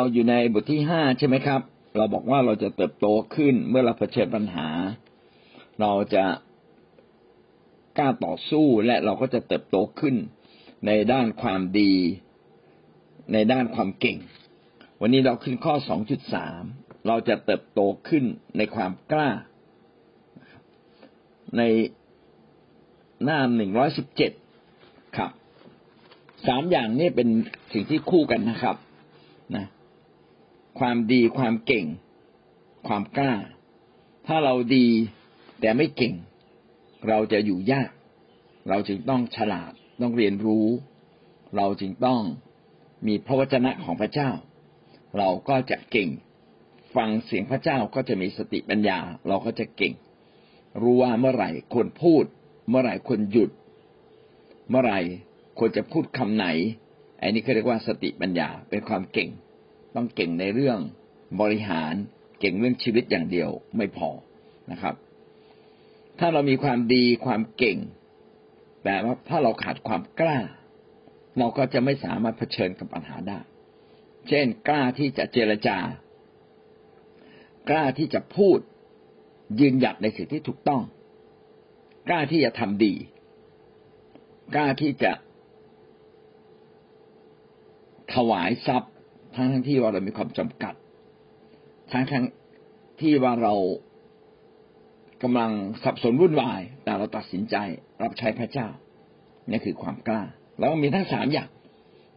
เราอยู่ในบทที่ห้าใช่ไหมครับ เราบอกว่าเราจะเติบโตขึ้นเมื่อเราเผชิญปัญหา เราจะกล้าต่อสู้และเราก็จะเติบโตขึ้น ในด้านความดี ในด้านความเก่ง วันนี้เราขึ้นข้อสองจุดสามเราจะเติบโตขึ้นในความกล้า ในหน้าหนึ่งร้อยสิบเจ็ดครับสามอย่างนี้เป็นสิ่งที่คู่กันนะครับ ความดีความเก่ง ความกล้า ถ้าเราดีแต่ไม่เก่ง เราจะอยู่ยาก เราจึงต้องฉลาดต้องเรียนรู้ เราจึงต้องมีพระวจนะของพระเจ้า เราก็จะเก่ง ฟังเสียงพระเจ้าก็จะมีสติปัญญา เราก็จะเก่ง รู้ว่าเมื่อไหร่ควรพูด เมื่อไหร่ควรหยุด เมื่อไหร่ควรจะพูดคำไหน อันนี้เขาเรียกว่าสติปัญญาเป็นความเก่ง ต้องเก่งในเรื่องบริหารเก่งเรื่องชีวิตอย่างเดียวไม่พอนะครับ ถ้าเรามีความดีความเก่ง แต่ว่าถ้าเราขาดความกล้า เราก็จะไม่สามารถเผชิญกับปัญหาได้ เช่นกล้าที่จะเจรจา กล้าที่จะพูดยืนหยัดในสิ่งที่ถูกต้อง กล้าที่จะทำดี กล้าที่จะถวายทรัพย์ ทั้งทั้งที่ว่าเรามีความจำกัด ทั้งทั้งที่ว่าเรากำลังสับสนวุ่นวาย แต่เราตัดสินใจรับใช้พระเจ้านี่คือความกล้าเรามีทั้งสามอย่าง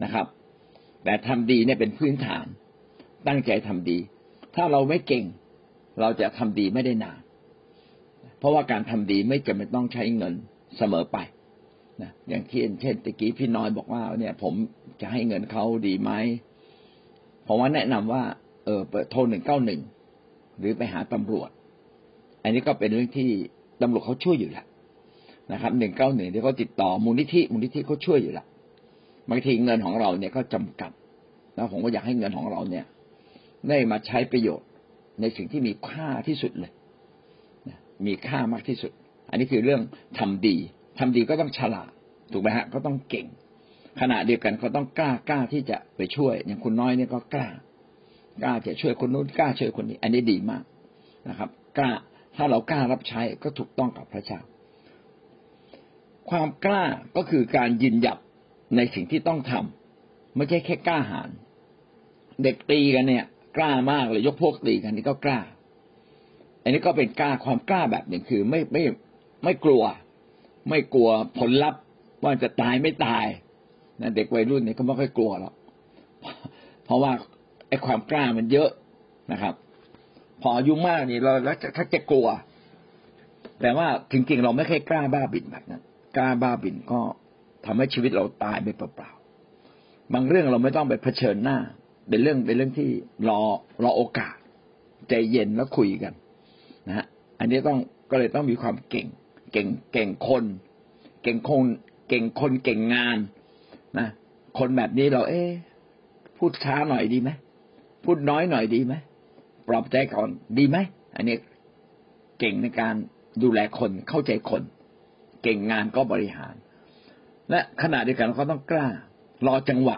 นะครับ แต่ทำดีเนี่ยเป็นพื้นฐาน ตั้งใจทำดี ถ้าเราไม่เก่ง เราจะทำดีไม่ได้นาน เพราะว่าการทำดีไม่จำเป็นต้องใช้เงินเสมอไปนะอย่างที่เช่นตะกี้พี่น้อยบอกว่าเนี่ยผมจะให้เงินเขาดีไหม ผมว่าแนะนำว่า เออเปิดโทรหนึ่งเก้าหนึ่งหรือไปหาตำรวจ อันนี้ก็เป็นเรื่องที่ตำรวจเขาช่วยอยู่แล้วนะครับหนึ่งเก้าหนึ่งที่เขาติดต่อมูลนิธิมูลนิธิเขาช่วยอยู่แล้วบางทีเงินของเราเนี่ยก็จำกัดแล้วผมก็อยากให้เงินของเราเนี่ย ได้มาใช้ประโยชน์ในสิ่งที่มีค่าที่สุดเลยมีค่ามากที่สุด อันนี้คือเรื่องทำดีทำดีก็ต้องฉลาดถูกไหมฮะก็ต้องเก่ง ขณะเดียวกันก็ต้องกล้ากล้าที่จะไปช่วย อย่างคุณน้อยเนี่ยก็กล้ากล้าจะช่วยคนนู้นกล้าช่วยคนนี้ อันนี้ดีมากนะครับ กล้าถ้าเรากล้ารับใช้ก็ถูกต้องกับพระเจ้า ความกล้าก็คือการยืนหยัดในสิ่งที่ต้องทำไม่ใช่แค่กล้าหาญเด็กตีกันเนี่ย กล้ามากเลยยกพวกตีกันนี่ก็กล้า อันนี้ก็เป็นกล้าความกล้าแบบหนึ่งคือไม่ไม่ไม่กลัว ไม่กลัวผลลัพธ์ว่าจะตายไม่ตาย นะเด็กวัยรุ่นเนี่ยก็ไม่ค่อยกลัวหรอกเพราะว่าไอ้ความกล้ามันเยอะนะครับ พออายุมากนี่เราแล้วถ้าจะกลัว แต่ว่าจริงๆเราไม่เคยกล้าบ้าบินแบบนั้นกล้าบ้าบินก็ทำให้ชีวิตเราตายไปเปล่าๆบางเรื่องเราไม่ต้องไปเผชิญหน้า เป็นเรื่องเป็นเรื่องที่รอรอโอกาส ใจเย็นแล้วคุยกันนะฮะอันนี้ต้องก็เลยต้องมีความเก่ง เก่งเก่งคน เก่งคน เก่งคนเก่งงาน นะคนแบบนี้เราเอ๊พูดช้าหน่อยดีไหมพูดน้อยหน่อยดีไหมปลอบใจก่อนดีไหมอันนี้เก่งในการดูแลคนเข้าใจคน เก่งงานก็บริหาร และขณะเดียวกันเราก็ต้องกล้ารอจังหวะ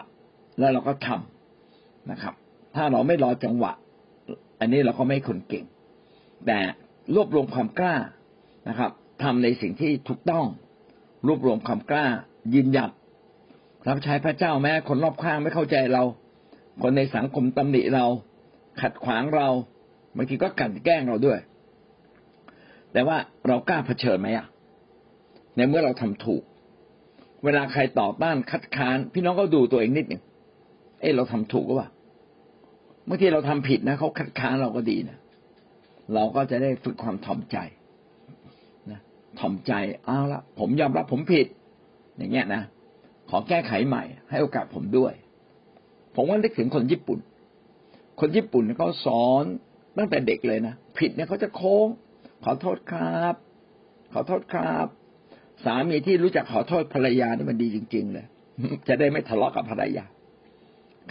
แล้วเราก็ทำนะครับ ถ้าเราไม่รอจังหวะ อันนี้เราก็ไม่คนเก่ง แต่รวบรวมความกล้านะครับทำในสิ่งที่ถูกต้อง รวบรวมความกล้ายืนหยัด รับใช้พระเจ้าแม้คนรอบข้างไม่เข้าใจเรา คนในสังคมตำหนิเรา ขัดขวางเราบางทีก็กันแกล้งเราด้วย แต่ว่าเรากล้าเผชิญไหมอะ ในเมื่อเราทำถูก เวลาใครต่อต้านคัดค้าน พี่น้องก็ดูตัวเองนิดหนึ่งเอ้เราทำถูกหรือเปล่าเมื่อที่เราทำผิดนะเขาคัดค้านเราก็ดีนะเราก็จะได้ฝึกความถ่อมใจนะถ่อมใจเอาละผมยอมรับผมผิด อย่างเงี้ยนะ ขอแก้ไขใหม่ ให้โอกาสผมด้วย ผมว่านึกถึงคนญี่ปุ่น คนญี่ปุ่นเขาสอนตั้งแต่เด็กเลยนะผิดเนี่ยเขาจะโค้ง ขอโทษครับ ขอโทษครับ สามีที่รู้จักขอโทษภรรยานี่มันดีจริง ๆ เลย จะได้ไม่ทะเลาะกับภรรยา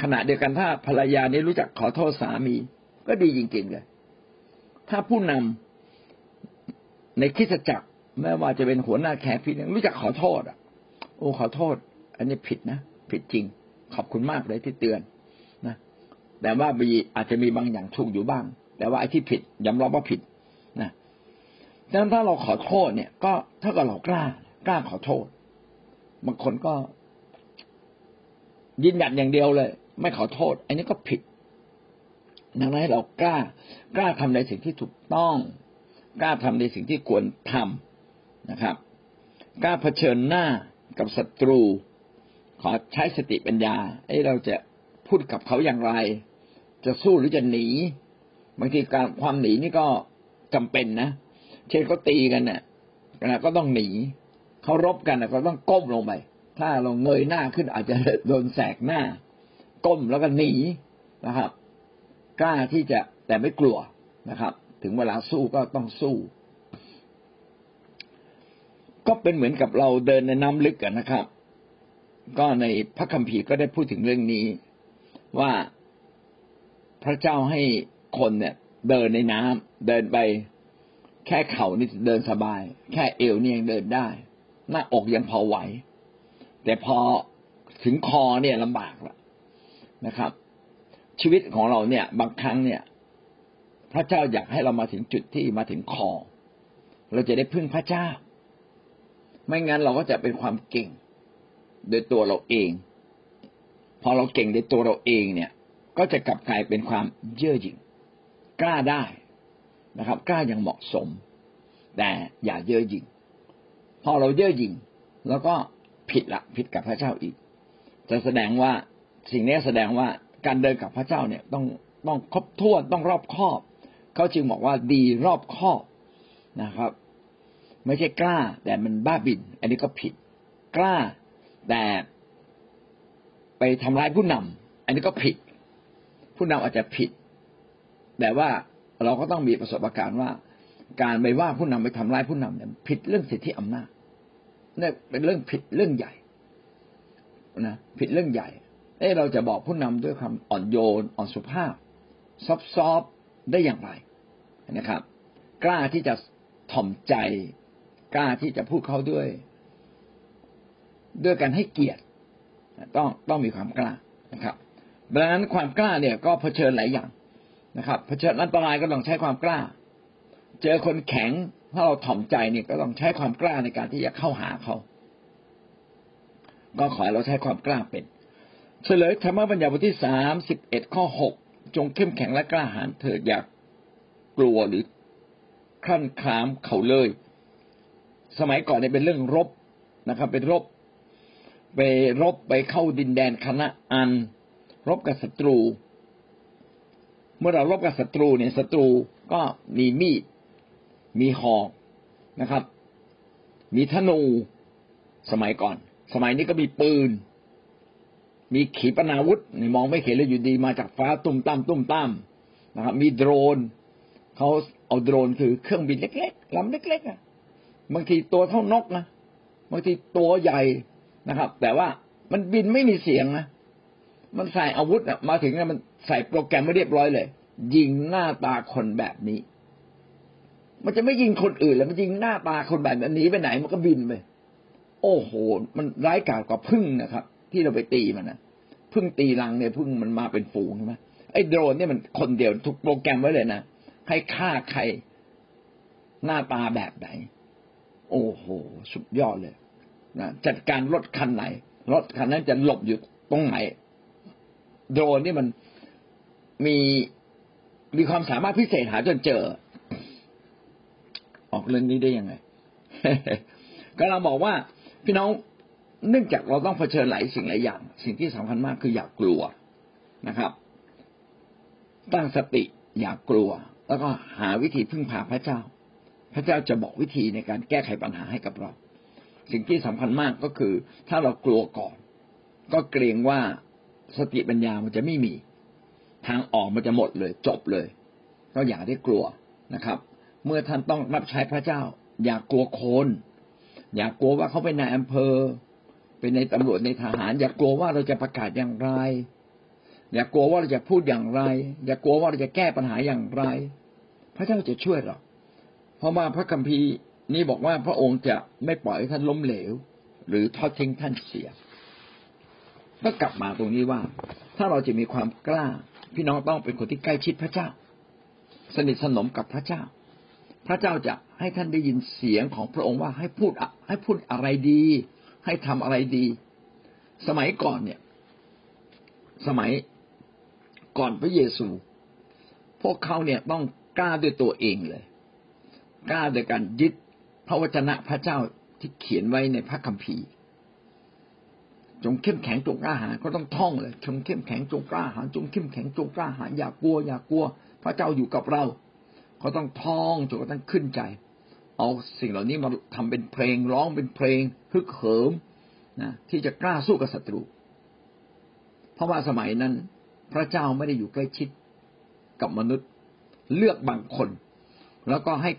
ขณะเดียวกันถ้าภรรยานี้รู้จักขอโทษสามี ก็ดีจริง ๆ เลย ถ้าผู้นำในคิดจักรแม้ว่าจะเป็นหัวหน้าแขกพี่ยังรู้จักขอโทษอะ โอ้ขอโทษ อันนี้ผิดนะผิดจริง ขอบคุณมากเลยที่เตือนนะแต่ว่ามีอาจจะมีบางอย่างถูกอยู่บ้าง แต่ว่าไอ้ที่ผิดยอมรับว่าผิดนะดังนั้นถ้าเราขอโทษเนี่ย ก็เท่ากับเรากล้ากล้าขอโทษ บางคนก็ยินหยัดอย่างเดียวเลย ไม่ขอโทษ อันนี้ก็ผิดดังนั้นให้เรากล้ากล้าทำในสิ่งที่ถูกต้อง กล้าทำในสิ่งที่ควรทำนะครับ กล้าเผชิญหน้ากับศัตรู ขอใช้สติปัญญาไอ้เราจะพูดกับเขาอย่างไร จะสู้หรือจะหนีบางทีการความหนีนี่ก็จำเป็นนะ เช่นเขาตีกันเนี่ยก็ต้องหนีเขารบกันก็ต้องก้มลงไป ถ้าเราเงยหน้าขึ้นอาจจะโดนแสกหน้า ก้มแล้วก็หนีนะครับ กล้าที่จะแต่ไม่กลัวนะครับ ถึงเวลาสู้ก็ต้องสู้ ก็เป็นเหมือนกับเราเดินในน้ำลึกกันนะครับ ก็ในพระคัมภีร์ก็ได้พูดถึงเรื่องนี้ว่าพระเจ้าให้คนเนี่ย เดินในน้ำเดินไป แค่เข่านี่เดินสบาย แค่เอวนี่ยังเดินได้ หน้าอกยังพอไหว แต่พอถึงคอเนี่ยลำบากแล้วนะครับ ชีวิตของเราเนี่ย บางครั้งเนี่ย พระเจ้าอยากให้เรามาถึงจุดที่มาถึงคอ เราจะได้พึ่งพระเจ้า ไม่งั้นเราก็จะเป็นความเก่ง โดยตัวเราเอง พอเราเก่งในตัวเราเองเนี่ย ก็จะกลับกลายเป็นความเย่อหยิ่งกล้าได้นะครับ กล้าอย่างเหมาะสม แต่อย่าเย่อหยิ่งพอเราเย่อหยิ่งแล้วก็ผิดละผิดกับพระเจ้าอีก จะแสดงว่าสิ่งนี้แสดงว่าการเดินกับพระเจ้าเนี่ยต้องต้องครบถ้วนต้องรอบคอบ เขาจึงบอกว่าดีรอบคอบนะครับ ไม่ใช่กล้าแต่มันบ้าบิน อันนี้ก็ผิด กล้า แต่ไปทำร้ายผู้นำอันนี้ก็ผิด ผู้นำอาจจะผิด แต่ว่าเราก็ต้องมีประสบการณ์ว่า การไปว่าผู้นำไปทำร้ายผู้นำเนี่ยผิดเรื่องสิทธิอำนาจเนี่ยเป็นเรื่องผิดเรื่องใหญ่นะผิดเรื่องใหญ่ เอ้เราจะบอกผู้นำด้วยคำอ่อนโยนอ่อนสุภาพ ซอฟซอฟได้อย่างไรนะครับ กล้าที่จะถ่อมใจ กล้าที่จะพูดเขาด้วย ด้วยการให้เกียรติ ต้องต้องมีความกล้านะครับดังนั้นความกล้าเนี่ยก็เผชิญหลายอย่างนะครับ เผชิญอันตรายก็ต้องใช้ความกล้า เจอคนแข็งถ้าเราถ่อมใจเนี่ยก็ต้องใช้ความกล้าในการที่จะเข้าหาเขา ก็ขอให้เราใช้ความกล้าเป็น เฉลยธรรมบัญญัติบทที่สามสิบเอ็ดข้อหกจงเข้มแข็งและกล้าหาญเถิดอย่ากลัวหรือคลั่นคลามเขาเลย สมัยก่อนเนี่ยเป็นเรื่องรบนะครับ เป็นรบ ไปรบไปเข้าดินแดนคณะอัน รบกับศัตรู เมื่อเรารบกับศัตรูเนี่ยศัตรูก็มีมีด มีหอกนะครับ มีธนูสมัยก่อน สมัยนี้ก็มีปืน มีขีปนาวุธนี่มองไม่เห็นเลยอยู่ดีมาจากฟ้าตุ้มตั้มตุ้มตั้มนะครับ มีโดรนเขาเอาโดรนคือเครื่องบินเล็กๆลำเล็กๆอะบางทีตัวเท่านกนะบางทีตัวใหญ่ นะครับ แต่ว่ามันบินไม่มีเสียงนะมันใส่อาวุธมาถึงเนี่ยมันใส่โปรแกรมไม่เรียบร้อยเลย ยิงหน้าตาคนแบบนี้ มันจะไม่ยิงคนอื่นแล้วมันยิงหน้าตาคนแบบนี้ไปไหนมันก็บินไปโอ้โห มันร้ายกาจกว่าพึ่งนะครับ ที่เราไปตีมันนะพึ่งตีรังเนี่ยพึ่งมันมาเป็นฝูงใช่ไหมไอ้โดรนเนี่ยมันคนเดียวถูกโปรแกรมไว้เลยนะให้ฆ่าใครหน้าตาแบบไหน โอ้โห สุดยอดเลย นะจัดการรถคันไหน รถคันนั้นจะหลบอยู่ตรงไหนโดรนนี่มันมีมีความสามารถพิเศษหาจนเจอ ออกเรื่องนี้ได้ยังไง ก็เราบอกว่า พี่น้องเนื่องจากเราต้องเผชิญหลายสิ่งหลายอย่าง สิ่งที่สำคัญมากคืออย่ากกลัวนะครับ ตั้งสติอย่ากกลัว แล้วก็หาวิธีพึ่งพาพระเจ้า พระเจ้าจะบอกวิธีในการแก้ไขปัญหาให้กับเรา สิ่งที่สำคัญมากก็คือ ถ้าเรากลัวก่อน ก็เกรงว่าสติปัญญามันจะไม่มี ทางออกมันจะหมดเลย จบเลย ก็อย่าได้กลัวนะครับ เมื่อท่านต้องรับใช้พระเจ้า อย่ากลัวคน อย่ากลัวว่าเขาเป็นนายอำเภอ เป็นในตำรวจในทหาร อย่ากลัวว่าเราจะประกาศอย่างไร อย่ากลัวว่าเราจะพูดอย่างไร อย่ากลัวว่าเราจะแก้ปัญหาอย่างไร พระเจ้าจะช่วยเราเพราะว่าพระคัมภีร์ นี่บอกว่าพระองค์จะไม่ปล่อยให้ท่านล้มเหลว หรือทอดทิ้งท่านเสีย ก็กลับมาตรงนี้ว่า ถ้าเราจะมีความกล้า พี่น้องต้องเป็นคนที่ใกล้ชิดพระเจ้า สนิทสนมกับพระเจ้า พระเจ้าจะให้ท่านได้ยินเสียงของพระองค์ว่าให้พูดให้พูดอะไรดี ให้ทำอะไรดี สมัยก่อนเนี่ย สมัยก่อนพระเยซู พวกเขาเนี่ยต้องกล้าด้วยตัวเองเลย กล้าโดยการยึด พระวจนะพระเจ้าที่เขียนไว้ในพระคัมภีร์ จงเข้มแข็งจงกล้าหาญก็ต้องท่องเลยจงเข้มแข็งจงกล้าหาญจงเข้มแข็งจงกล้าหาญอย่ากลัว อย่ากลัว พระเจ้าอยู่กับเราเขาต้องท่องจนกระทั่งขึ้นใจ เอาสิ่งเหล่านี้มาทำเป็นเพลงร้องเป็นเพลงฮึกเหิมนะที่จะกล้าสู้กับศัตรู เพราะว่าสมัยนั้น พระเจ้าไม่ได้อยู่ใกล้ชิดกับมนุษย์ เลือกบางคน แล้วก็ให้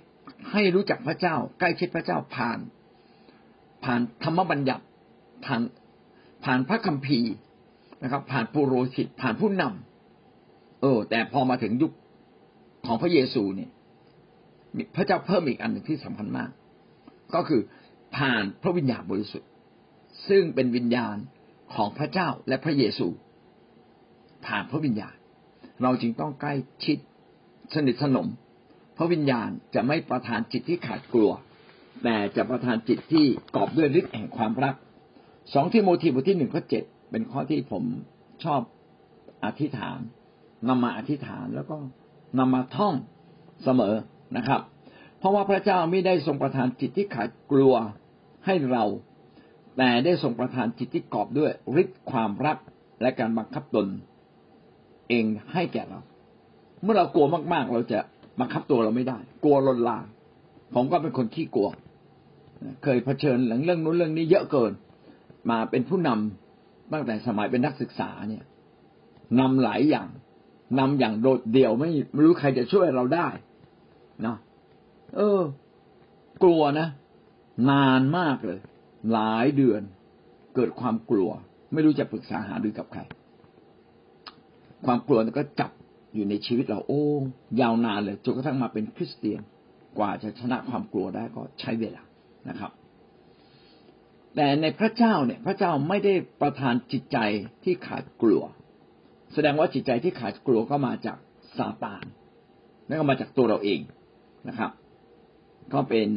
ให้รู้จักพระเจ้า ใกล้ชิดพระเจ้าผ่าน ผ่านธรรมบัญญัติผ่านผ่านพระคัมภีร์นะครับ ผ่านปุโรหิตผ่านผู้นำเออ แต่พอมาถึงยุคของพระเยซูเนี่ยพระเจ้าเพิ่มอีกอันหนึ่งที่สำคัญมาก ก็คือผ่านพระวิญญาณบริสุทธิ์ ซึ่งเป็นวิญญาณของพระเจ้าและพระเยซู ผ่านพระวิญญาณ เราจึงต้องใกล้ชิดสนิทสนม พระวิญญาณจะไม่ประทานจิตที่ขาดกลัว แต่จะประทานจิตที่กอบด้วยฤทธิ์แห่งความรักสองที่โมทีบทที่หนึ่งข้อเจ็ดเป็นข้อที่ผมชอบอธิษฐานนำมาอธิษฐานแล้วก็นำมาท่องเสมอนะครับ เพราะว่าพระเจ้าไม่ได้ทรงประทานจิตที่ขาดกลัวให้เรา แต่ได้ทรงประทานจิตที่กอบด้วยฤทธิ์ความรักและการบังคับตน เองให้แก่เรา เมื่อเรากลัวมากๆ เราจะ บังคับตัวเราไม่ได้ กลัวลนลานผมก็เป็นคนขี้กลัว เคยเผชิญหลังเรื่องนู้นเรื่องนี้เยอะเกิน มาเป็นผู้นำตั้งแต่สมัยเป็นนักศึกษาเนี่ยนำหลายอย่างนำอย่างโดดเดี่ยวไม่ไม่รู้ใครจะช่วยเราได้นะเออ กลัวนะ นานมากเลย หลายเดือน เกิดความกลัว ไม่รู้จะปรึกษาหารือกับใคร ความกลัวก็จับ อยู่ในชีวิตเราโอ้ยาวนานเลยจนกระทั่งมาเป็นคริสเตียนกว่าจะชนะความกลัวได้ก็ใช้เวลานะครับ แต่ในพระเจ้าเนี่ยพระเจ้าไม่ได้ประทานจิตใจที่ขาดกลัว แสดงว่าจิตใจที่ขาดกลัวก็มาจากซาตานนั่นก็มาจากตัวเราเองนะครับ ก็เป็น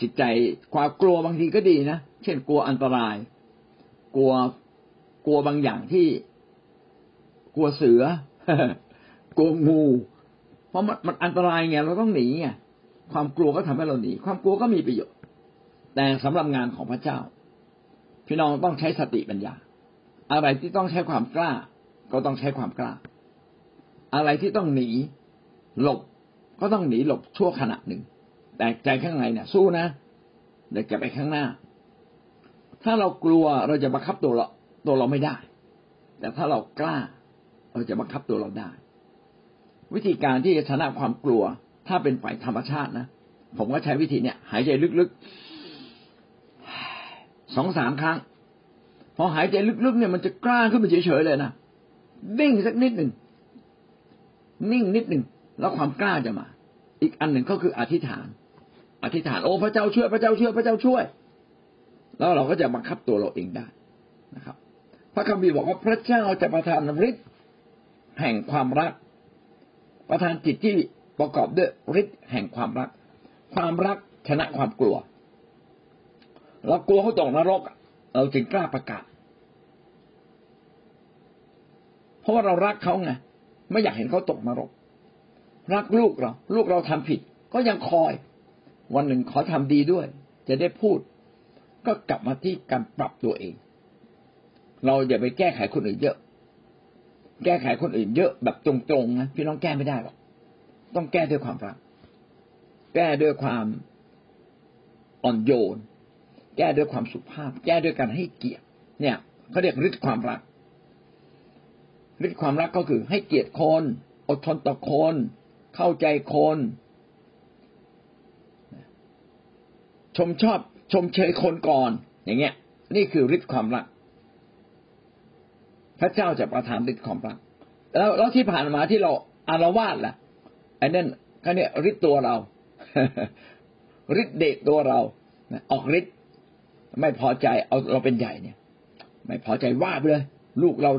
จิตใจความกลัวบางทีก็ดีนะเช่นกลัวอันตราย กลัวกลัวบางอย่างที่ กลัวเสือ กลัวงู เพราะมันมันอันตรายไงเราต้องหนีไงความกลัวก็ทำให้เราหนี ความกลัวก็มีประโยชน์ แต่สำหรับงานของพระเจ้า พี่น้องต้องใช้สติปัญญา อะไรที่ต้องใช้ความกล้า ก็ต้องใช้ความกล้า อะไรที่ต้องหนี หลบก็ต้องหนีหลบชั่วขณะหนึ่ง แต่ใจข้างในเนี่ย สู้นะเดี๋ยวจะไปข้างหน้า ถ้าเรากลัวเราจะบังคับตัวเราตัวเราไม่ได้ แต่ถ้าเรากล้า เราจะบังคับตัวเราได้ วิธีการที่จะชนะความกลัว ถ้าเป็นฝ่ายธรรมชาตินะผมก็ใช้วิธีเนี่ย หายใจลึกๆสองสามครั้ง พอหายใจลึกๆเนี่ยมันจะกล้าขึ้นมาเฉยๆเลยนะนิ่งสักนิดหนึ่งนิ่งนิดหนึ่งแล้วความกล้าจะมา อีกอันหนึ่งก็คืออธิษฐาน อธิษฐานโอ้พระเจ้าช่วยพระเจ้าช่วยพระเจ้าช่วย แล้วเราก็จะบังคับตัวเราเองได้นะครับ พระคัมภีร์บอกว่าพระเจ้าจะประทานฤทธิ์แห่งความรัก ประทานจิตที่ประกอบด้วยฤทธิ์แห่งความรัก ความรักชนะความกลัว เรากลัวเขาตกนรก เราจึงกล้าประกาศ เพราะว่าเรารักเขาไงไม่อยากเห็นเขาตกนรก รักลูกเรา ลูกเราทำผิด ก็ยังคอย วันหนึ่งขอทำดีด้วย จะได้พูด ก็กลับมาที่การปรับตัวเอง เราอย่าไปแก้ไขคนอื่นเยอะ แก้ไขคนอื่นเยอะแบบตรงๆนะพี่น้องแก้ไม่ได้หรอกต้องแก้ด้วยความรัก แก้ด้วยความอ่อนโยน แก้ด้วยความสุภาพ แก้ด้วยการให้เกียรติ เนี่ยเขาเรียกฤทธิ์ความรักฤทธิ์ความรักก็คือให้เกียรติคน อดทนต่อคน เข้าใจคน ชมชอบชมเชยคนก่อน อย่างเงี้ย นี่คือฤทธิ์ความรัก พระเจ้าจะประทานฤทธิ์ความรักแล้วแล้วที่ผ่านมาที่เราอารวาสล่ะไอ้นั่นก็เนี่ยฤทธิตัวเราฤทธิเดชตัวเราออกฤทธิ์ไม่พอใจเอาเราเป็นใหญ่เนี่ย ไม่พอใจว่าไปเลย ลูกเรา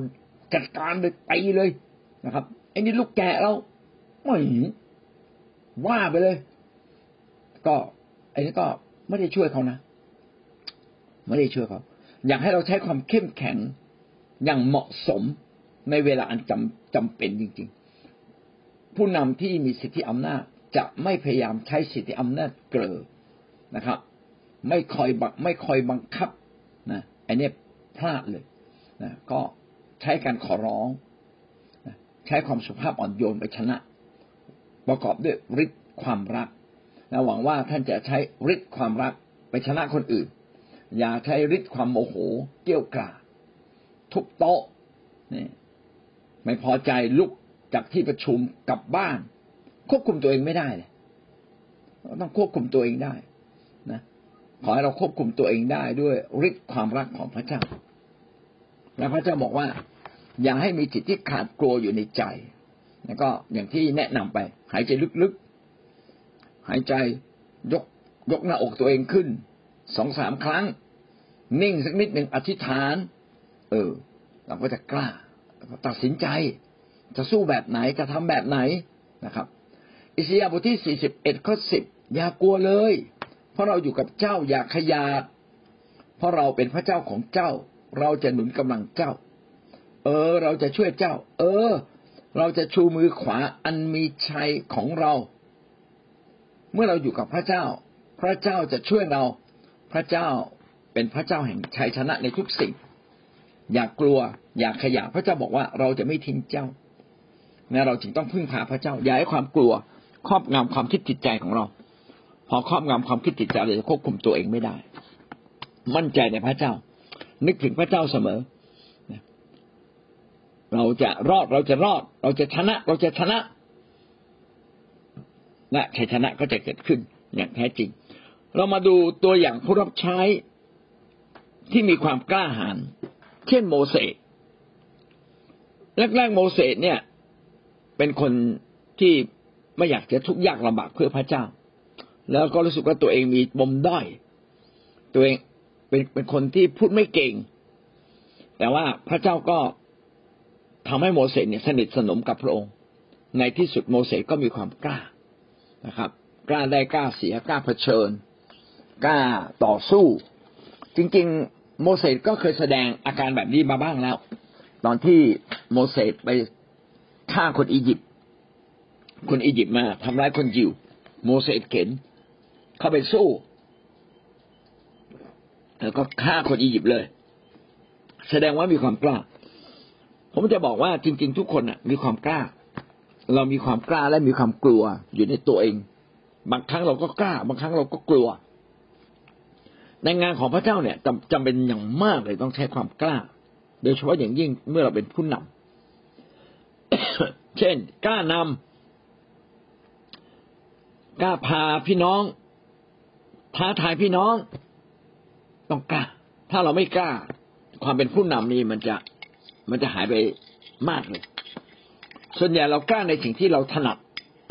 จัดการเลยไปเลยนะครับไอ้นี่ลูกแกะเราไม่ว่าไปเลย ก็ไอ้นี่ก็ไม่ได้ช่วยเขานะไม่ได้ช่วยเขาอยากให้เราใช้ความเข้มแข็ง อย่างเหมาะสมในเวลาอันจำจำเป็นจริง ๆ ผู้นำที่มีสิทธิอำนาจจะไม่พยายามใช้สิทธิอำนาจเกลอนะครับ ไม่คอยบังไม่คอยบังคับนะไอ้นี่พลาดเลยนะก็ใช้การขอร้องนะใช้ความสุภาพอ่อนโยนไปชนะ ประกอบด้วยฤทธิ์ความรักนะหวังว่าท่านจะใช้ฤทธิ์ความรักไปชนะคนอื่น อย่าใช้ฤทธิ์ความโมโหเกี้ยวกราด ทุบโต๊ะนี่ไม่พอใจลุกจากที่ประชุมกลับบ้าน ควบคุมตัวเองไม่ได้เลยต้องควบคุมตัวเองได้นะขอให้เราควบคุมตัวเองได้ด้วยฤทธิ์ความรักของพระเจ้า และพระเจ้าบอกว่า อย่าให้มีจิตที่ขาดกลัวอยู่ในใจ แล้วก็อย่างที่แนะนำไป หายใจลึกๆ หายใจยกยกหน้าอกตัวเองขึ้นสองสามครั้ง นิ่งสักนิดหนึ่งอธิษฐาน เออ เราก็จะกล้าตัดสินใจ จะสู้แบบไหนจะทำแบบไหนนะครับ อิสยาห์บทที่สี่สิบเอ็ดข้อสิบอย่ากลัวเลย เพราะเราอยู่กับเจ้าอย่าขยาดเพราะเราเป็นพระเจ้าของเจ้า เราจะหนุนกำลังเจ้า เออ เราจะช่วยเจ้า เออ เราจะชูมือขวาอันมีชัยของเรา เมื่อเราอยู่กับพระเจ้า พระเจ้าจะช่วยเรา พระเจ้าเป็นพระเจ้าแห่งชัยชนะในทุกสิ่ง อย่ากกลัว อย่าขยะพระเจ้าบอกว่าเราจะไม่ทิ้งเจ้านะเราจึงต้องพึ่งพาพระเจ้า อย่าให้ความกลัวครอบงำความคิดจิตใจของเรา พอครอบงำความคิดจิตใจเราจะควบคุมตัวเองไม่ได้ มั่นใจในพระเจ้า นึกถึงพระเจ้าเสมอเราจะรอดเราจะรอด เราจะชนะเราจะชนะและชัยชนะก็จะเกิดขึ้นอย่างแท้จริง เรามาดูตัวอย่างผู้รับใช้ที่มีความกล้าหาญ เช่นโมเสสแรกๆโมเสสเนี่ย เป็นคนที่ไม่อยากจะทุกข์ยากลำบากเพื่อพระเจ้า แล้วก็รู้สึกว่าตัวเองมีบมด้อย ตัวเองเป็นเป็นคนที่พูดไม่เก่ง แต่ว่าพระเจ้าก็ทำให้โมเสสเนี่ยสนิทสนมกับพระองค์ ในที่สุดโมเสสก็มีความกล้านะครับ กล้าได้กล้าเสียกล้าเผชิญ กล้าต่อสู้ จริง ๆ โมเสสก็เคยแสดงอาการแบบนี้มาบ้างแล้ว ตอนที่โมเสสไปฆ่าคนอียิปต์คนอียิปต์มาทำร้ายคนยิว โมเสสเข็นเข้าไปสู้ แล้วก็ฆ่าคนอียิปต์เลย แสดงว่ามีความกล้า ผมจะบอกว่าจริง ๆ ทุกคนมีความกล้า เรามีความกล้าและมีความกลัวอยู่ในตัวเอง บางครั้งเราก็กล้า บางครั้งเราก็กลัว ในงานของพระเจ้าเนี่ยจำจำเป็นอย่างมากเลยต้องใช้ความกล้า โดยเฉพาะอย่างยิ่งเมื่อเราเป็นผู้นำเช่น กล้านำกล้าพาพี่น้อง ท้าทายพี่น้อง ต้องกล้า ถ้าเราไม่กล้า ความเป็นผู้นำนี่มันจะมันจะหายไปมากเลย ส่วนใหญ่เรากล้าในสิ่งที่เราถนัด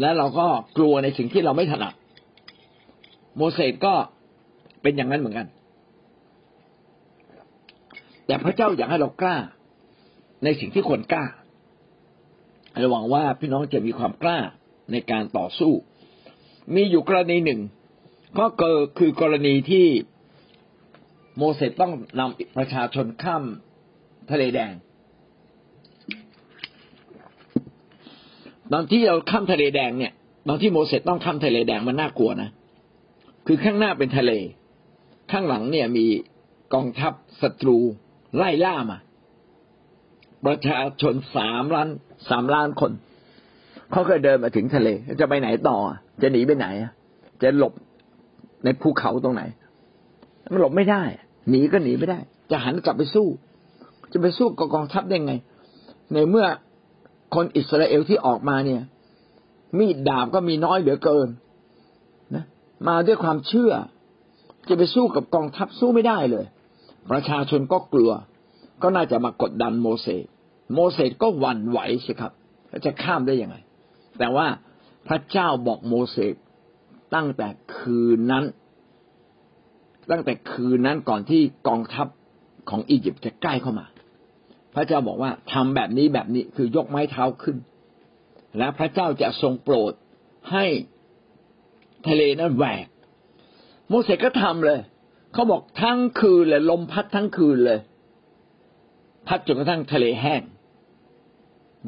และเราก็กลัวในสิ่งที่เราไม่ถนัด โมเสสก็ เป็นอย่างนั้นเหมือนกัน แต่พระเจ้าอยากให้เรากล้า ในสิ่งที่ควรกล้าระหวังว่าพี่น้องจะมีความกล้าในการต่อสู้ มีอยู่กรณีหนึ่ง ก็คือกรณีที่โมเสสต้องนำประชาชนข้ามทะเลแดง ตอนที่เราข้ามทะเลแดงเนี่ย ตอนที่โมเสสต้องข้ามทะเลแดงมันน่ากลัวนะ คือข้างหน้าเป็นทะเล ข้างหลังเนี่ยมีกองทัพศัตรูไล่ล่ามา ประชาชนสามล้านสามล้านคน เขาเคยเดินมาถึงทะเล จะไปไหนต่อ จะหนีไปไหน จะหลบในภูเขาตรงไหน มันหลบไม่ได้ หนีก็หนีไม่ได้ จะหันกลับไปสู้ จะไปสู้กับกองทัพได้ไง ในเมื่อคนอิสราเอลที่ออกมาเนี่ย มีดดาบก็มีน้อยเหลือเกินนะ มาด้วยความเชื่อ จะไปสู้กับกองทัพสู้ไม่ได้เลย ประชาชนก็กลัว ก็น่าจะมากดดันโมเสสโมเสสก็หวั่นไหวสิครับจะข้ามได้ยังไง แต่ว่าพระเจ้าบอกโมเสสตั้งแต่คืนนั้น ตั้งแต่คืนนั้นก่อนที่กองทัพของอียิปต์จะใกล้เข้ามา พระเจ้าบอกว่าทำแบบนี้แบบนี้คือยกไม้เท้าขึ้น และพระเจ้าจะทรงโปรดให้ทะเลนั้นแหวก โมเสสก็ทำเลยเขาบอกทั้งคืนเลยลมพัดทั้งคืนเลย พัดจนกระทั่งทะเลแห้ง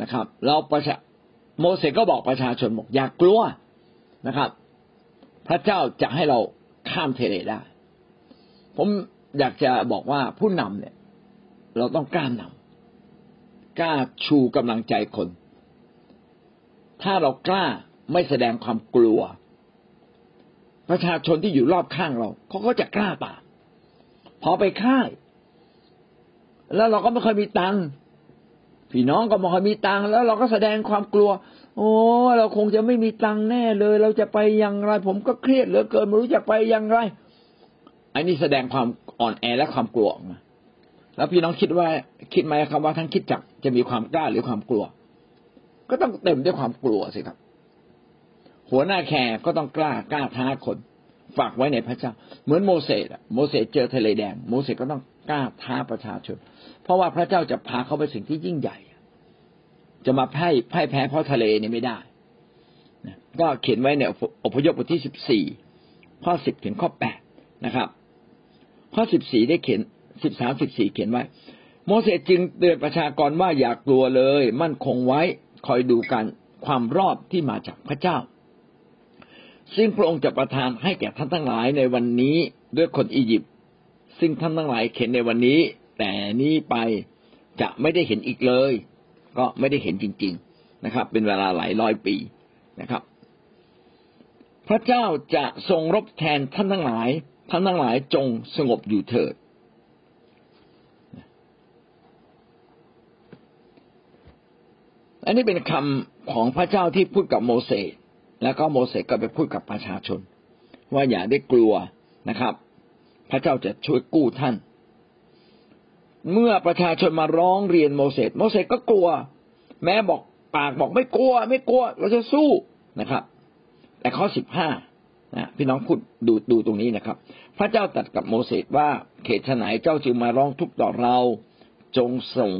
นะครับ เราประชาโมเสสก็บอกประชาชนบอกอย่ากกลัวนะครับ พระเจ้าจะให้เราข้ามทะเลได้ ผมอยากจะบอกว่าผู้นำเนี่ย เราต้องกล้านำกล้าชูกำลังใจคน ถ้าเรากล้าไม่แสดงความกลัว ประชาชนที่อยู่รอบข้างเราเขาก็จะกล้าตามพอไปค่าย แล้วเราก็ไม่เคยมีตังค์พี่น้องก็ไม่ค่อยมีตังค์แล้วเราก็แสดงความกลัว โอ้เราคงจะไม่มีตังค์แน่เลย เราจะไปอย่างไร ผมก็เครียดเหลือเกินไม่รู้จะไปอย่างไร อันนี้แสดงความอ่อนแอและความกลัวออกมาแล้วพี่น้องคิดว่าคิดไหมครับว่าทั้งคิดจักจะมีความกล้าหรือความกลัว ก็ต้องเต็มด้วยความกลัวสิครับ หัวหน้าแคร์ก็ต้องกล้ากล้าท้าคนฝากไว้ในพระเจ้า เหมือนโมเสสโมเสสเจอทะเลแดง โมเสสก็ต้องกล้าท้าประชาชน เพราะว่าพระเจ้าจะพาเขาไปสิ่งที่ยิ่งใหญ่ จะมาพ่ายพ่ายแพ้เพราะทะเลนี่ไม่ได้ก็เขียนไว้ในอพยพบทที่สิบสี่ข้อสิบถึงข้อแปดนะครับ ข้อสิบสี่ได้เขียนสิบสามสิบสี่เขียนไว้ โมเสสจึงเตือนประชากรว่าอย่ากลัวเลย มั่นคงไว้คอยดูการความรอดที่มาจากพระเจ้า ซึ่งพระองค์จะประทานให้แก่ท่านทั้งหลายในวันนี้ด้วยคนอียิปต์ซึ่งท่านทั้งหลายเห็นในวันนี้ แต่นี้ไปจะไม่ได้เห็นอีกเลย ก็ไม่ได้เห็นจริง ๆนะครับ เป็นเวลาหลายร้อยปีนะครับ พระเจ้าจะทรงรบแทนท่านทั้งหลาย ท่านทั้งหลายจงสงบอยู่เถิดอันนี้เป็นคำของพระเจ้าที่พูดกับโมเสส แล้วก็โมเสสก็ไปพูดกับประชาชน ว่าอย่าได้กลัวนะครับ พระเจ้าจะช่วยกู้ท่าน เมื่อประชาชนมาร้องเรียนโมเสสโมเสสก็กลัว แม้บอกปากบอกไม่กลัว ไม่กลัว เราจะสู้นะครับ แต่ข้อสิบห้านะพี่น้องพูดดูดูตรงนี้นะครับ พระเจ้าตัดกับโมเสสว่าเขตไหนเจ้าจึงมาร้องทุกข์ต่อเรา จงส่ง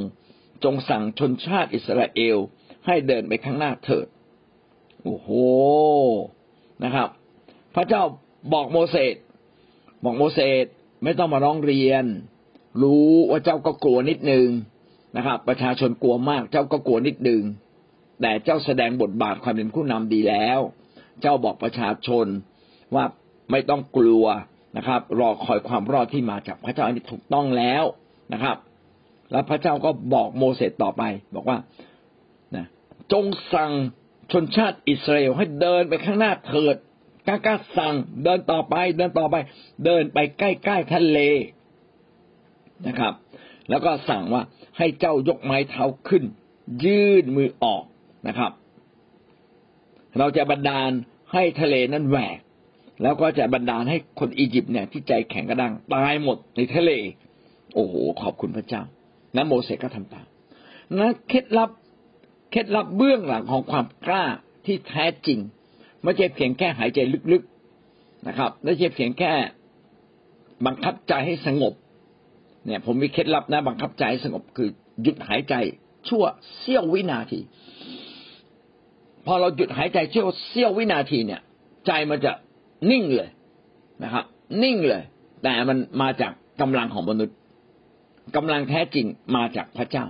จงสั่งชนชาติอิสราเอลให้เดินไปข้างหน้าเถิด โอ้โหนะครับ พระเจ้าบอกโมเสสบอกโมเสสไม่ต้องมาร้องเรียน รู้ว่าเจ้าก็กลัวนิดนึงนะครับ ประชาชนกลัวมาก เจ้าก็กลัวนิดนึง แต่เจ้าแสดงบทบาทความเป็นผู้นำดีแล้ว เจ้าบอกประชาชนว่าไม่ต้องกลัวนะครับ รอคอยความรอดที่มาจากพระเจ้าอันนี้ถูกต้องแล้วนะครับ แล้วพระเจ้าก็บอกโมเสสต่อไป บอกว่านะจงสั่ง ชนชาติอิสราเอลให้เดินไปข้างหน้าเถิดกล้าสั่งเดินต่อไปเดินต่อไป เดินไปใกล้ๆทะเลนะครับ แล้วก็สั่งว่าให้เจ้ายกไม้เท้าขึ้น ยื่นมือออกนะครับ เราจะบันดาลให้ทะเลนั้นแหวก แล้วก็จะบันดาลให้คนอียิปต์เนี่ย ที่ใจแข็งกระด้างตายหมดในทะเล โอ้โหขอบคุณพระเจ้านั้นโมเสสก็ทำตามนะเคล็ดลับ เคล็ดลับเบื้องหลังของความกล้าที่แท้จริง ไม่ใช่เพียงแค่หายใจลึกๆนะครับไม่ใช่เพียงแค่บังคับใจให้สงบ เนี่ย ผมมีเคล็ดลับนะ บังคับใจให้สงบคือหยุดหายใจชั่วเสี้ยววินาที พอเราหยุดหายใจชั่วเสี้ยววินาทีเนี่ย ใจมันจะนิ่งเลยนะครับ นิ่งเลย แต่มันมาจากกำลังของมนุษย์กำลังแท้จริงมาจากพระเจ้า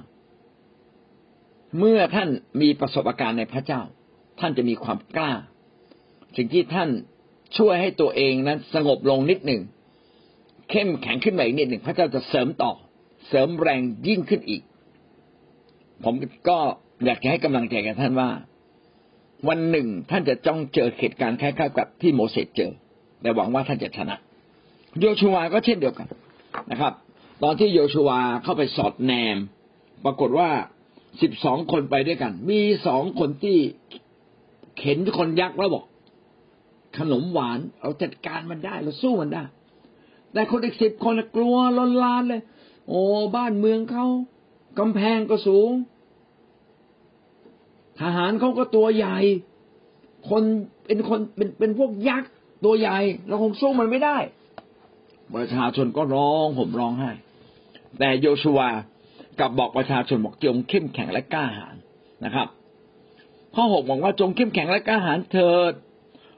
เมื่อท่านมีประสบการณ์ในพระเจ้า ท่านจะมีความกล้า สิ่งที่ท่านช่วยให้ตัวเองนั้นสงบลงนิดหนึ่งเข้มแข็งขึ้นมาอีกนิดหนึ่งพระเจ้าจะเสริมต่อ เสริมแรงยิ่งขึ้นอีก ผมก็อยากจะให้กำลังใจกับท่านว่า วันหนึ่งท่านจะจ้องเจอเหตุการณ์คล้ายๆกับที่โมเสสเจอ แต่หวังว่าท่านจะชนะโยชูวาก็เช่นเดียวกันนะครับ ตอนที่โยชูวาเข้าไปสอดแนม ปรากฏว่า สิบสองคนไปด้วยกัน มีสองคนที่เข็นคนยักษ์แล้วบอก ขนมหวานเราจัดการมันได้เราสู้มันได้ แต่คนอีกสิบคนกลัวลนลานเลย โอ้บ้านเมืองเขากำแพงก็สูง ทหารเขาก็ตัวใหญ่ คนเป็นคนเป็นเป็นพวกยักษ์ตัวใหญ่เราคงสู้มันไม่ได้ ประชาชนก็ร้องผมร้องไห้แต่โยชัว กับบอกประชาชนบอกจงเข้มแข็งและกล้าหาญนะครับ ข้อหกบอกว่าจงเข้มแข็งและกล้าหาญเถิด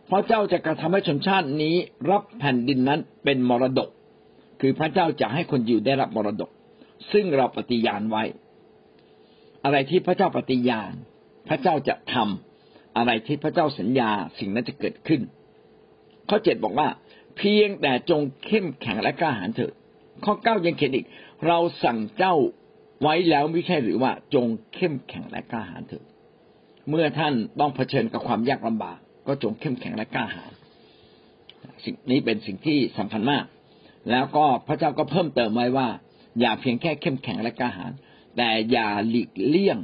พระเจ้าจะกระทำให้ชนชาตินี้รับแผ่นดินนั้นเป็นมรดก คือพระเจ้าจะให้คนอยู่ได้รับมรดก ซึ่งเราปฏิญาณไว้ อะไรที่พระเจ้าปฏิญาณ พระเจ้าจะทำอะไรที่พระเจ้าสัญญาสิ่งนั้นจะเกิดขึ้น ข้อเจ็ดบอกว่า เพียงแต่จงเข้มแข็งและกล้าหาญเถิดข้อเก้ายังเขียนอีก เราสั่งเจ้า ไว้แล้วไม่ใช่หรือว่าจงเข้มแข็งและกล้าหาญเถิดเมื่อท่านต้องเผชิญกับความยากลำบาก ก็จงเข้มแข็งและกล้าหาญสิ่งนี้เป็นสิ่งที่สำคัญมาก แล้วก็พระเจ้าก็เพิ่มเติมไว้ว่า อย่าเพียงแค่เข้มแข็งและกล้าหาญแต่อย่าหลีกเลี่ยง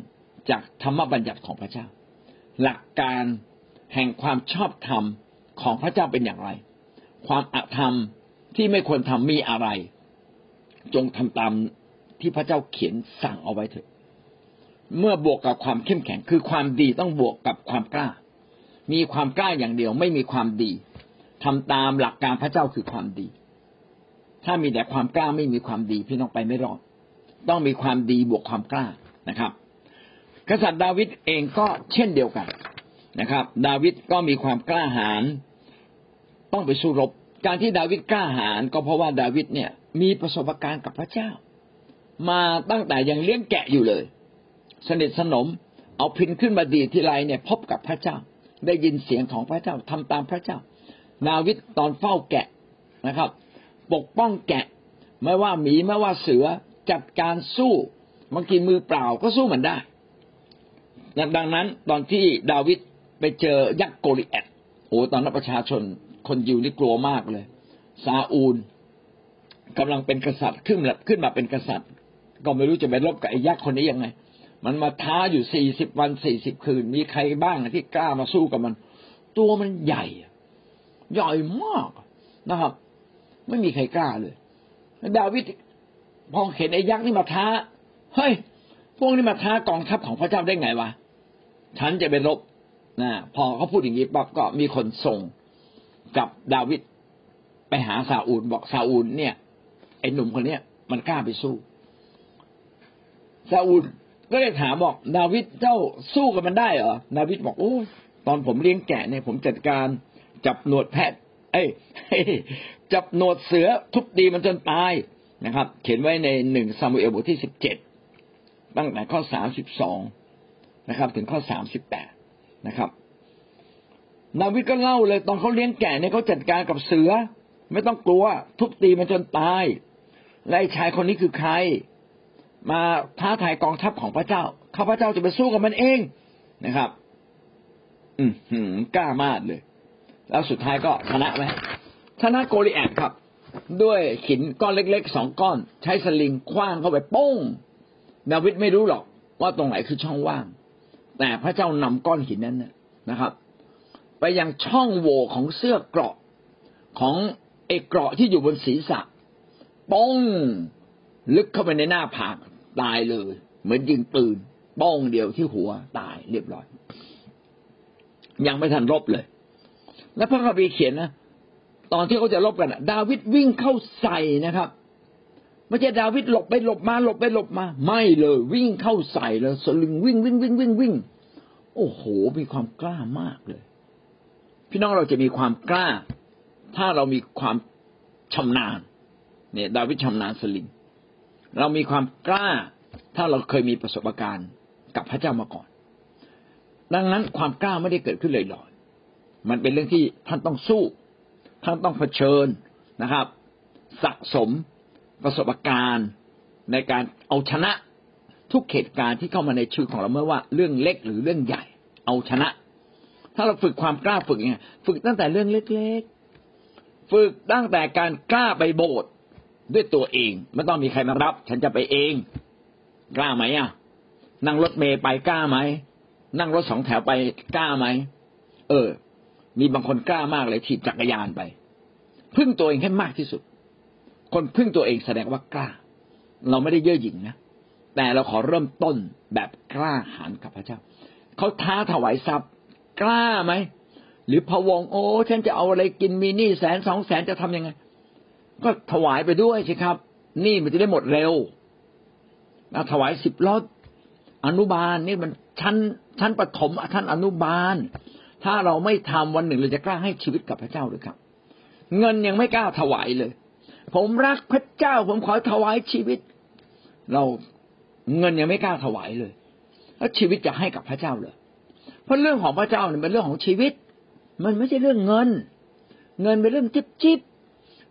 จากธรรมบัญญัติของพระเจ้า หลักการแห่งความชอบธรรมของพระเจ้าเป็นอย่างไร ความอธรรมที่ไม่ควรทำมีอะไร จงทำตาม ที่พระเจ้าเขียนสั่งเอาไว้เถอะ เมื่อบวกกับความเข้มแข็งคือความดีต้องบวกกับความกล้า มีความกล้าอย่างเดียวไม่มีความดีทำตามหลักการพระเจ้าคือความดี ถ้ามีแต่ความกล้าไม่มีความดีพี่น้องไปไม่รอด ต้องมีความดีบวกความกล้านะครับ กษัตริย์ดาวิดเองก็เช่นเดียวกันนะครับ ดาวิดก็มีความกล้าหาญต้องไปสู้รบ การที่ดาวิดกล้าหาญก็เพราะว่าดาวิดเนี่ยมีประสบการณ์กับพระเจ้า มาตั้งแต่ยังเลี้ยงแกะอยู่เลย สนิทสนมเอาพินขึ้นมาดีทีไรเนี่ย พบกับพระเจ้า ได้ยินเสียงของพระเจ้าทำตามพระเจ้า นาวิดตอนเฝ้าแกะนะครับ ปกป้องแกะ ไม่ว่าหมีไม่ว่าเสือจัดการสู้บางทีมือเปล่าก็สู้มันได้ดังนั้นตอนที่ดาวิดไปเจอยักษ์โกริแอตโอ้ตอนนั้นประชาชนคนยิวนี่กลัวมากเลย ซาอูลกำลังเป็นกษัตริย์ขึ้นขึ้นมาเป็นกษัตริย์ ก็ไม่รู้จะไปรบกับไอ้ยักษ์คนนี้ยังไง มันมาท้าอยู่สี่สิบวันสี่สิบคืน มีใครบ้างที่กล้ามาสู้กับมัน ตัวมันใหญ่ใหญ่มากนะครับ ไม่มีใครกล้าเลย ดาวิดพอเห็นไอ้ยักษ์นี่มาท้า เฮ้ย พวกนี้มาท้ากองทัพของพระเจ้าได้ไงวะ ฉันจะไปรบนะพอเขาพูดอย่างนี้ปั๊บก็มีคนส่งกับดาวิดไปหาซาอูลบอกซาอูลเนี่ยไอ้หนุ่มคนเนี้ยมันกล้าไปสู้ ซาอูลก็เลยถามบอก ดาวิดเจ้าสู้กับมันได้เหรอดาวิดบอกโอ้ตอนผมเลี้ยงแกะเนี่ยผมจัดการจับหนวดแพะเอ้ยจับหนวดเสือทุบตีมันจนตายนะครับ เขียนไว้ในหนึ่งซามูเอลบทที่สิบเจ็ดตั้งแต่ข้อสามสิบสองนะครับ ถึงข้อสามสิบแปดนะครับดาวิดก็เล่าเลย ตอนเขาเลี้ยงแกะเนี่ยเขาจัดการกับเสือ ไม่ต้องกลัว ทุบตีมันจนตายและชายคนนี้คือใคร มาท้าทายกองทัพของพระเจ้าข้าพระเจ้าจะไปสู้กับมันเองนะครับ อืมกล้ามากเลย แล้วสุดท้ายก็ชนะไหมชนะโกลิแอดครับ ด้วยหินก้อนเล็กๆสองก้อน ใช้สลิงคว้างเข้าไปป้งดาวิดไม่รู้หรอกว่าตรงไหนคือช่องว่าง แต่พระเจ้านำก้อนหินนั้นนะครับ ไปยังช่องโหว่ของเสื้อเกราะของเอกเกราะที่อยู่บนศีรษะป้งลึกเข้าไปในหน้าผาก ตายเลย เหมือนยิงปืนบ้องเดียวที่หัวตายเรียบร้อย ยังไม่ทันรบเลย แล้วพระคัมภีร์เขียนนะตอนที่เขาจะรบกันดาวิดวิ่งเข้าใส่นะครับไม่ใช่ดาวิดหลบไปหลบมาหลบไปหลบมา ไม่เลย วิ่งเข้าใส่เลยสลึงวิ่งวิ่งวิ่งวิ่งวิ่งโอ้โห มีความกล้ามากเลย พี่น้องเราจะมีความกล้า ถ้าเรามีความชำนาญ เนี่ย ดาวิดชำนาญสลิง เรามีความกล้า ถ้าเราเคยมีประสบการณ์กับพระเจ้ามาก่อน ดังนั้นความกล้าไม่ได้เกิดขึ้นเลยหลอยมันเป็นเรื่องที่ท่านต้องสู้ ท่านต้องเผชิญนะครับ สะสมประสบการณ์ในการเอาชนะทุกเหตุการณ์ที่เข้ามาในชีวิตของเราเมื่อว่าเรื่องเล็กหรือเรื่องใหญ่ เอาชนะ ถ้าเราฝึกความกล้าฝึกยังไงฝึกตั้งแต่เรื่องเล็ก ๆ ฝึกตั้งแต่การกล้าไปโบสถ์ ด้วยตัวเอง ไม่ต้องมีใครมารับ ฉันจะไปเอง กล้าไหมอะ นั่งรถเมย์ไปกล้าไหมนั่งรถสองแถวไปกล้าไหมเออ มีบางคนกล้ามากเลยถีบจักรยานไป พึ่งตัวเองให้มากที่สุด คนพึ่งตัวเองแสดงว่ากล้า เราไม่ได้เย่อหยิ่งนะแต่เราขอเริ่มต้นแบบกล้าหาญกับพระเจ้าเขาท้าถวายทรัพย์ กล้าไหมหรือพะวงโอ้ฉันจะเอาอะไรกินมีหนี้แสนสองแสนจะทํำยังไง ก็ถวายไปด้วยสิครับ นี่มันจะได้หมดเร็วนะถวายสิบรถอนุบาลนี่มันชั้นชั้นปฐมชั้นอนุบาล ถ้าเราไม่ทำวันหนึ่งเราจะกล้าให้ชีวิตกับพระเจ้าหรือครับ เงินยังไม่กล้าถวายเลย ผมรักพระเจ้า ผมขอถวายชีวิต เราเงินยังไม่กล้าถวายเลยแล้วชีวิตจะให้กับพระเจ้าเลยเพราะเรื่องของพระเจ้าเนี่ยเป็นเรื่องของชีวิต มันไม่ใช่เรื่องเงิน เงินเป็นเรื่องจิบจิบ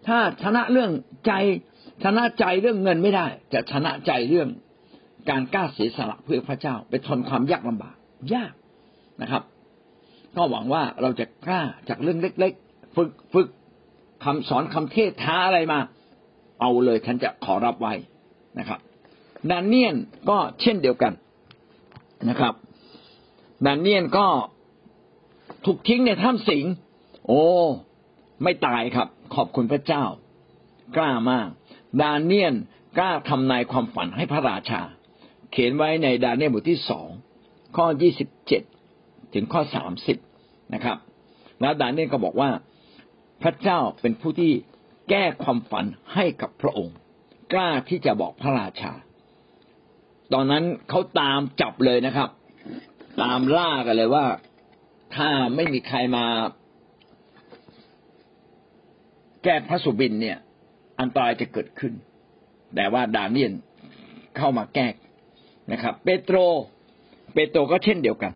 ถ้าชนะเรื่องใจชนะใจเรื่องเงินไม่ได้ จะชนะใจเรื่องการกล้าเสียสละเพื่อพระเจ้า ไปทนความยากลำบากยากนะครับ ก็หวังว่าเราจะกล้าจากเรื่องเล็ก ๆ ฝึกฝึกคำสอนคำเทศท้าอะไรมา เอาเลยฉันจะขอรับไว้นะครับดานเนียนก็เช่นเดียวกันนะครับดานเนียนก็ถูกทิ้งในถ้ำสิง โอ้ ไม่ตายครับ ขอบคุณพระเจ้า กล้ามาก ดาเนียนกล้าทำนายความฝันให้พระราชา เขียนไว้ในดาเนียนบทที่สองข้อยี่สิบเจ็ดถึงข้อสามสิบนะครับ แล้วดาเนียนก็บอกว่าพระเจ้าเป็นผู้ที่แก้ความฝันให้กับพระองค์ กล้าที่จะบอกพระราชา ตอนนั้นเขาตามจับเลยนะครับ ตามล่ากันเลยว่า ถ้าไม่มีใครมา แก้พระสุบินเนี่ย อันตรายจะเกิดขึ้น แต่ว่าดาเนียนเข้ามาแก้นะครับ เปโตร เปโตรก็เช่นเดียวกัน